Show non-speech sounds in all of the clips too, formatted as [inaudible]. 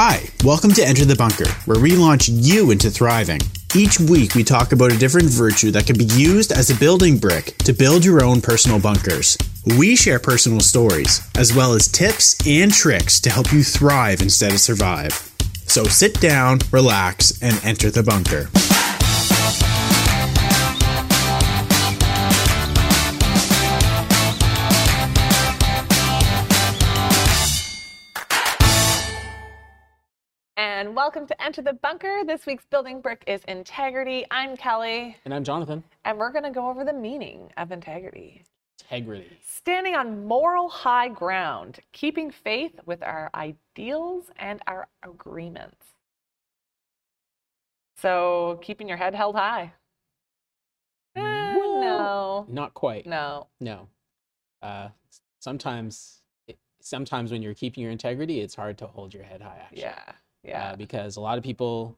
Hi, welcome to Enter the Bunker, where we launch you into thriving. Each week, we talk about a different virtue that can be used as a building brick to build your own personal bunkers. We share personal stories, as well as tips and tricks to help you thrive instead of survive. So sit down, relax, and enter the bunker. Welcome to Enter the Bunker. This week's building brick is integrity. I'm Kelly, And I'm Jonathan. and we're going to go over the meaning of integrity. Integrity. Standing on moral high ground, keeping faith with our ideals and our agreements. So, keeping your head held high. Eh, no, Not quite. no. No. Uh, sometimes, sometimes when you're keeping your integrity, it's hard to hold your head high. Actually. Yeah, yeah. Uh, because a lot of people,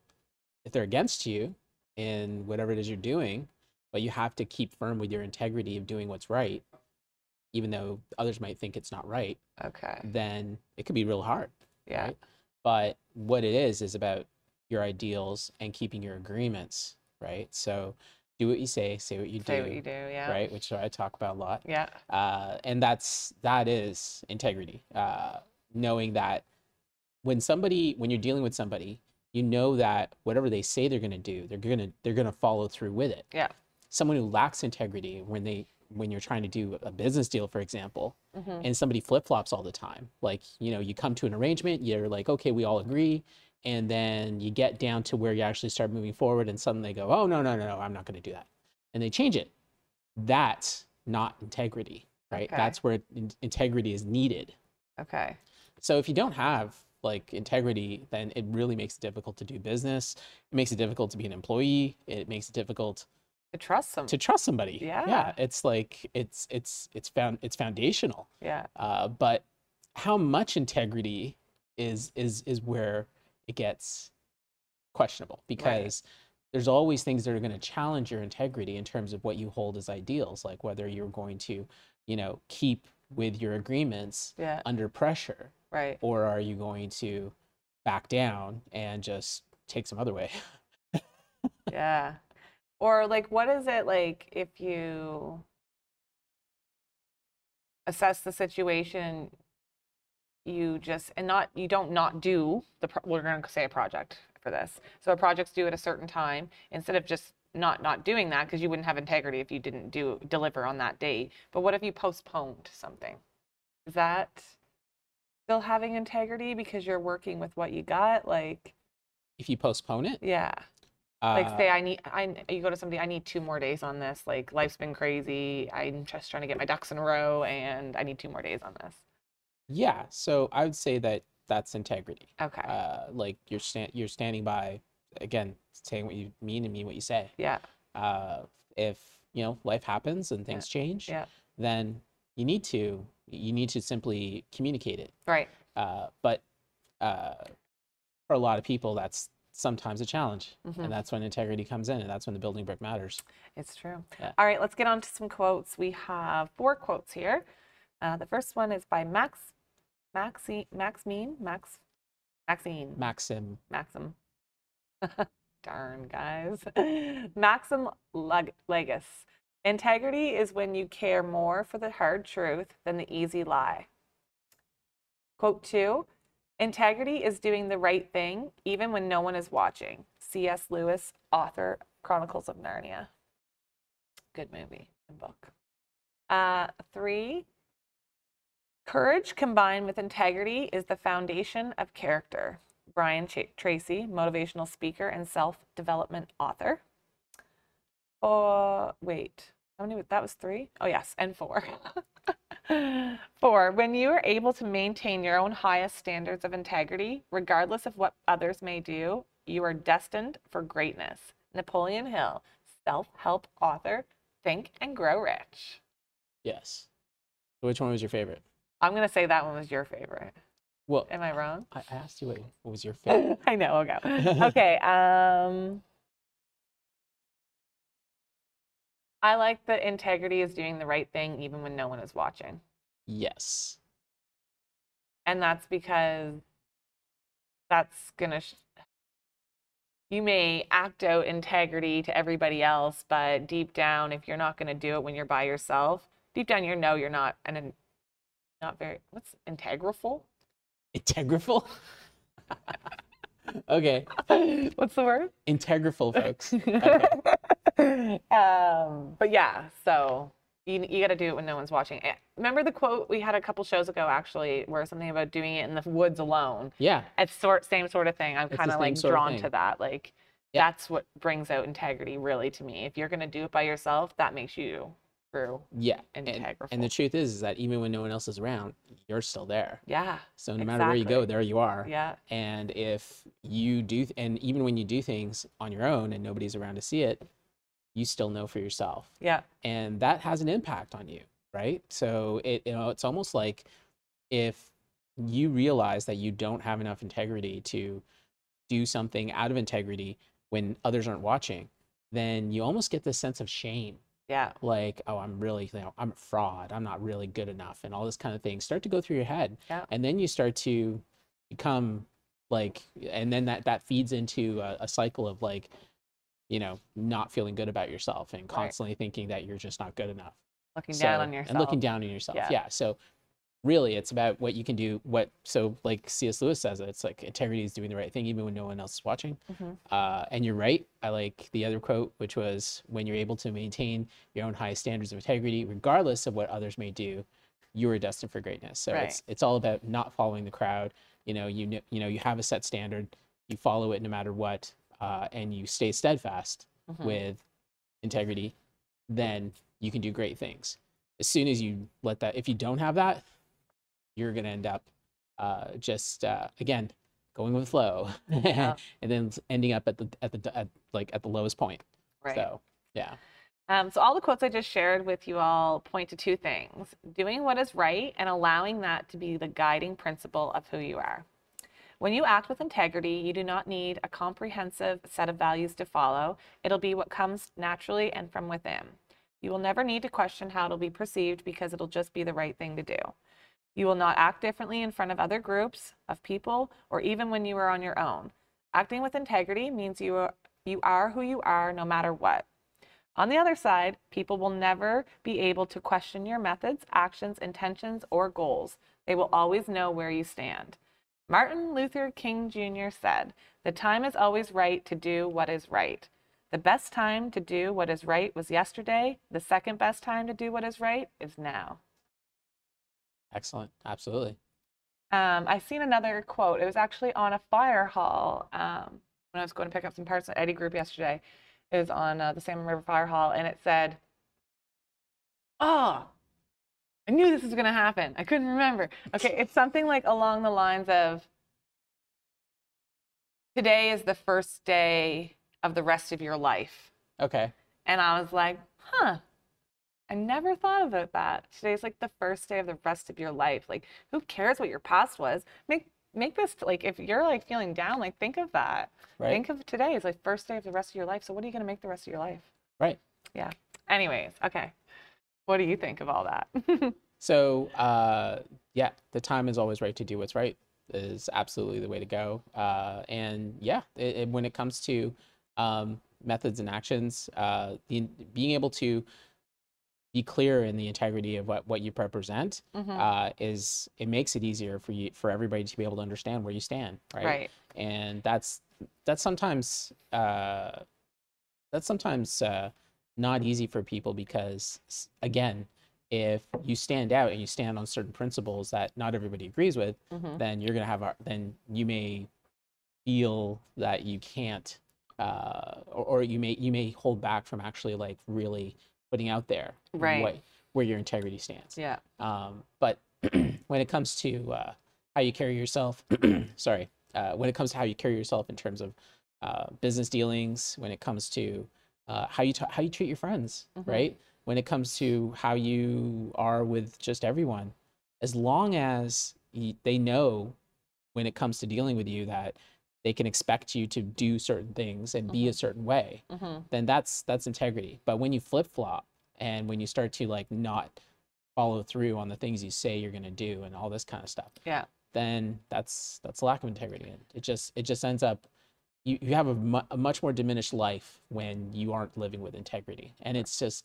if they're against you in whatever it is you're doing, but you have to keep firm with your integrity of doing what's right, even though others might think it's not right, okay. then it could be real hard. Yeah. right? But what it is is about your ideals and keeping your agreements, right? So do what you say, say what you Say do, what you do. Yeah. right? Which I talk about a lot. Yeah. Uh, and that's that is integrity. Uh, knowing that when somebody, when you're dealing with somebody, you know that whatever they say they're going to do, they're going to they're going to follow through with it. Yeah. Someone who lacks integrity when they when you're trying to do a business deal, for example, Mhm. and somebody flip flops all the time. Like, you know, you come to an arrangement, you're like, okay, we all agree. And then you get down to where you actually start moving forward, and suddenly they go, oh, no, no, no, no, I'm not going to do that. And they change it. That's not integrity, right? Okay. That's where in- integrity is needed. Okay. So if you don't have like integrity, then it really makes it difficult to do business. It makes it difficult to be an employee. It makes it difficult To trust them. to trust somebody. Yeah. Yeah. It's like it's it's it's found it's foundational yeah. uh, but how much integrity is is is where it gets questionable because there's always things that are going to challenge your integrity in terms of what you hold as ideals like whether you're going to you know keep with your agreements Yeah. under pressure Right. or are you going to back down and just take some other way [laughs] Yeah. Or like what is it like if you assess the situation you just and not you don't not do the pro- we're going to say a project for this. So a project's due at a certain time instead of just not not doing that because you wouldn't have integrity if you didn't do deliver on that date. But what if you postponed something? Is that still having integrity because you're working with what you got like if you postpone it? Yeah. like uh, say i need i you go to somebody i need two more days on this like life's been crazy. I'm just trying to get my ducks in a row and i need two more days on this. Yeah so i would say that that's integrity. Okay. Uh, like you're stand you're standing by again saying what you mean and mean what you say. Yeah. Uh, if you know life happens and things change yeah. then you need to you need to simply communicate it. Right. Uh, but uh, for a lot of people that's sometimes a challenge. Mhm. and that's when integrity comes in and that's when the building brick matters. It's true. Yeah. all right let's get on to some quotes. We have four quotes here. Uh, the first one is by max maxine maxine max maxine. Maxim. Maxim. [laughs] Darn guys. [laughs] Maxim Leg- integrity is when you care more for the hard truth than the easy lie quote two integrity is doing the right thing even when no one is watching cs lewis author chronicles of narnia good movie and book uh, three Courage combined with integrity is the foundation of character. Brian Ch- Tracy, motivational speaker and self development author. Oh, wait. How many? That was three? Oh, yes. And four. [laughs] four. When you are able to maintain your own highest standards of integrity, regardless of what others may do, you are destined for greatness. Napoleon Hill, self help author, Think and Grow Rich. yes which one was your favorite I'm going to say that one was your favorite. well Am I wrong? I asked you what, what was your favorite [laughs] I know. Okay. [laughs] Okay. Um, I like that integrity is doing the right thing even when no one is watching. yes And that's because that's gonna. Sh- you may act out integrity to everybody else, but deep down, if you're not gonna do it when you're by yourself, deep down you know you're not an not very what's integraful. Integraful. [laughs] okay. What's the word? Integraful, folks. [laughs] Okay. [laughs] um, but yeah, so you, you got to do it when no one's watching. Eh, Remember the quote we had a couple shows ago, actually, where something about doing it in the woods alone. Yeah. It's sort same sort of thing. I'm kind of like drawn to that. Like Yeah. that's what brings out integrity, really, to me. If you're gonna do it by yourself, that makes you true. Yeah. And, and the truth is, is that even when no one else is around, you're still there. Yeah, So no matter where you go, there you are. yeah, And if you do, and even when you do things on your own and nobody's around to see it, you still know for yourself. yeah, and that has an impact on you right? So it you know it's almost like if you realize that you don't have enough integrity to do something out of integrity when others aren't watching then you almost get this sense of shame. Yeah, like oh i'm really you know i'm a fraud. I'm not really good enough and all this kind of thing. Start to go through your head. Yeah. and then you start to become like and then that that feeds into a, a cycle of like you know not feeling good about yourself and constantly thinking that you're just not good enough. Looking down on yourself and looking down on yourself Yeah. yeah. so really it's about what you can do what so like cs lewis says it, it's like integrity is doing the right thing even when no one else is watching. Mhm. uh, and you're right i like the other quote which was when you're able to maintain your own high standards of integrity regardless of what others may do you are destined for greatness. So it's it's all about not following the crowd. You know you you know you have a set standard you follow it no matter what uh, and you stay steadfast Mhm. with integrity, then you can do great things. As soon as you let that, if you don't have that, you're going to end up uh, just uh, again going with flow, [laughs] Yeah. and then ending up at the at the at, like at the lowest point. right. So yeah, Um, so all the quotes I just shared with you all point to two things: doing what is right and allowing that to be the guiding principle of who you are. When you act with integrity, you do not need a comprehensive set of values to follow. It'll be what comes naturally and from within. You will never need to question how it'll be perceived because it'll just be the right thing to do. You will not act differently in front of other groups of people or even when you are on your own. Acting with integrity means you are, you are who you are no matter what. On the other side, people will never be able to question your methods, actions, intentions, or goals. They will always know where you stand. Martin Luther King Jr. said, The time is always right to do what is right. The best time to do what is right was yesterday. The second best time to do what is right is now. excellent, absolutely. Um, I seen another quote. It was actually on a fire hall um, when I was going to pick up some parts at Eddie Group yesterday. It was on uh, the Salmon River Fire Hall, and it said, "Oh, I knew this was going to happen. I couldn't remember." Okay, it's something like along the lines of, "Today is the first day of the rest of your life," Okay, and I was like, "Huh." I never thought about that. Today's like the first day of the rest of your life. Like, who cares what your past was? Make make this like if you're like feeling down, like think of that. right, Think of today as like first day of the rest of your life. So what are you gonna make the rest of your life? right. Yeah. Anyways, okay. What do you think of all that? [laughs] So uh, yeah, the time is always right to do what's right is absolutely the way to go. Uh, and yeah, it, it- when it comes to um, methods and actions, uh, the, being able to be clear in the integrity of what, what you represent Mhm. uh, is it makes it easier for you for everybody to be able to understand where you stand, right? right. and that's that's sometimes uh, that's sometimes uh, not easy for people because again if you stand out and you stand on certain principles that not everybody agrees with Mhm. then you're gonna have a, then you may feel that you can't uh, or, or you may you may hold back from actually like really putting out there Right. what, where your integrity stands Yeah. um, but [clears throat] when it comes to uh, how you carry yourself, [clears throat] sorry, uh, when it comes to how you carry yourself in terms of uh, business dealings, when it comes to uh, how you how you treat your friends, Mhm. right? When it comes to how you are with just everyone, as long as y they know when it comes to dealing with you that they can expect you to do certain things and be a certain way, hmm then that's that's integrity. But when you flip flop and when you start to like not follow through on the things you say you're going to do and all this kind of stuff, Yeah. then that's that's lack of integrity. And it just it just ends up you, you have a, mu- a much more diminished life when you aren't living with integrity. And it's just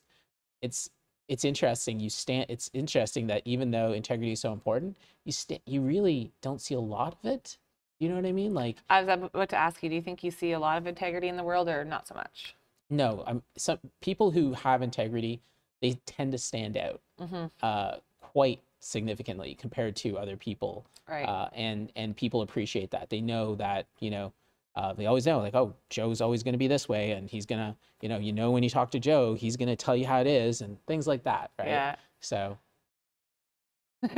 it's it's interesting you stand it's interesting that even though integrity is so important you st- you really don't see a lot of it you know what i mean like I was about to ask you, do you think you see a lot of integrity in the world or not so much? no i'm some people who have integrity they tend to stand out Mm-hmm. uh, quite significantly compared to other people Right. uh, and and people appreciate that they know that you know uh, they always know like oh joe's always going to be this way and he's going to you know you know when you talk to joe he's going to tell you how it is and things like that right Yeah. so [laughs]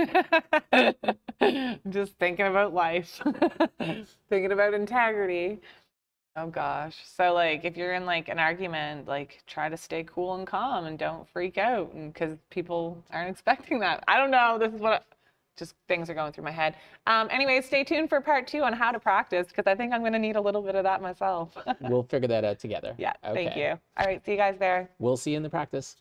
Just thinking about life, [laughs] thinking about integrity. Oh gosh. So like if you're in like an argument, like try to stay cool and calm and don't freak out and cuz people aren't expecting that. I don't know. This is what I, just things are going through my head. Um anyway, stay tuned for part 2 on how to practice because I think I'm going to need a little bit of that myself. [laughs] we'll figure that out together yeah, thank you. All right, see you guys there. we'll see you in the practice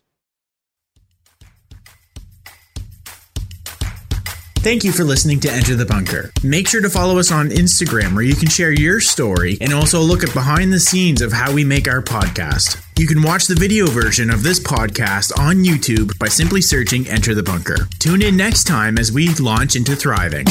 Thank you for listening to Enter the Bunker. Make sure to follow us on Instagram where you can share your story and also look at behind the scenes of how we make our podcast. You can watch the video version of this podcast on YouTube by simply searching Enter the Bunker. Tune in next time as we launch into thriving.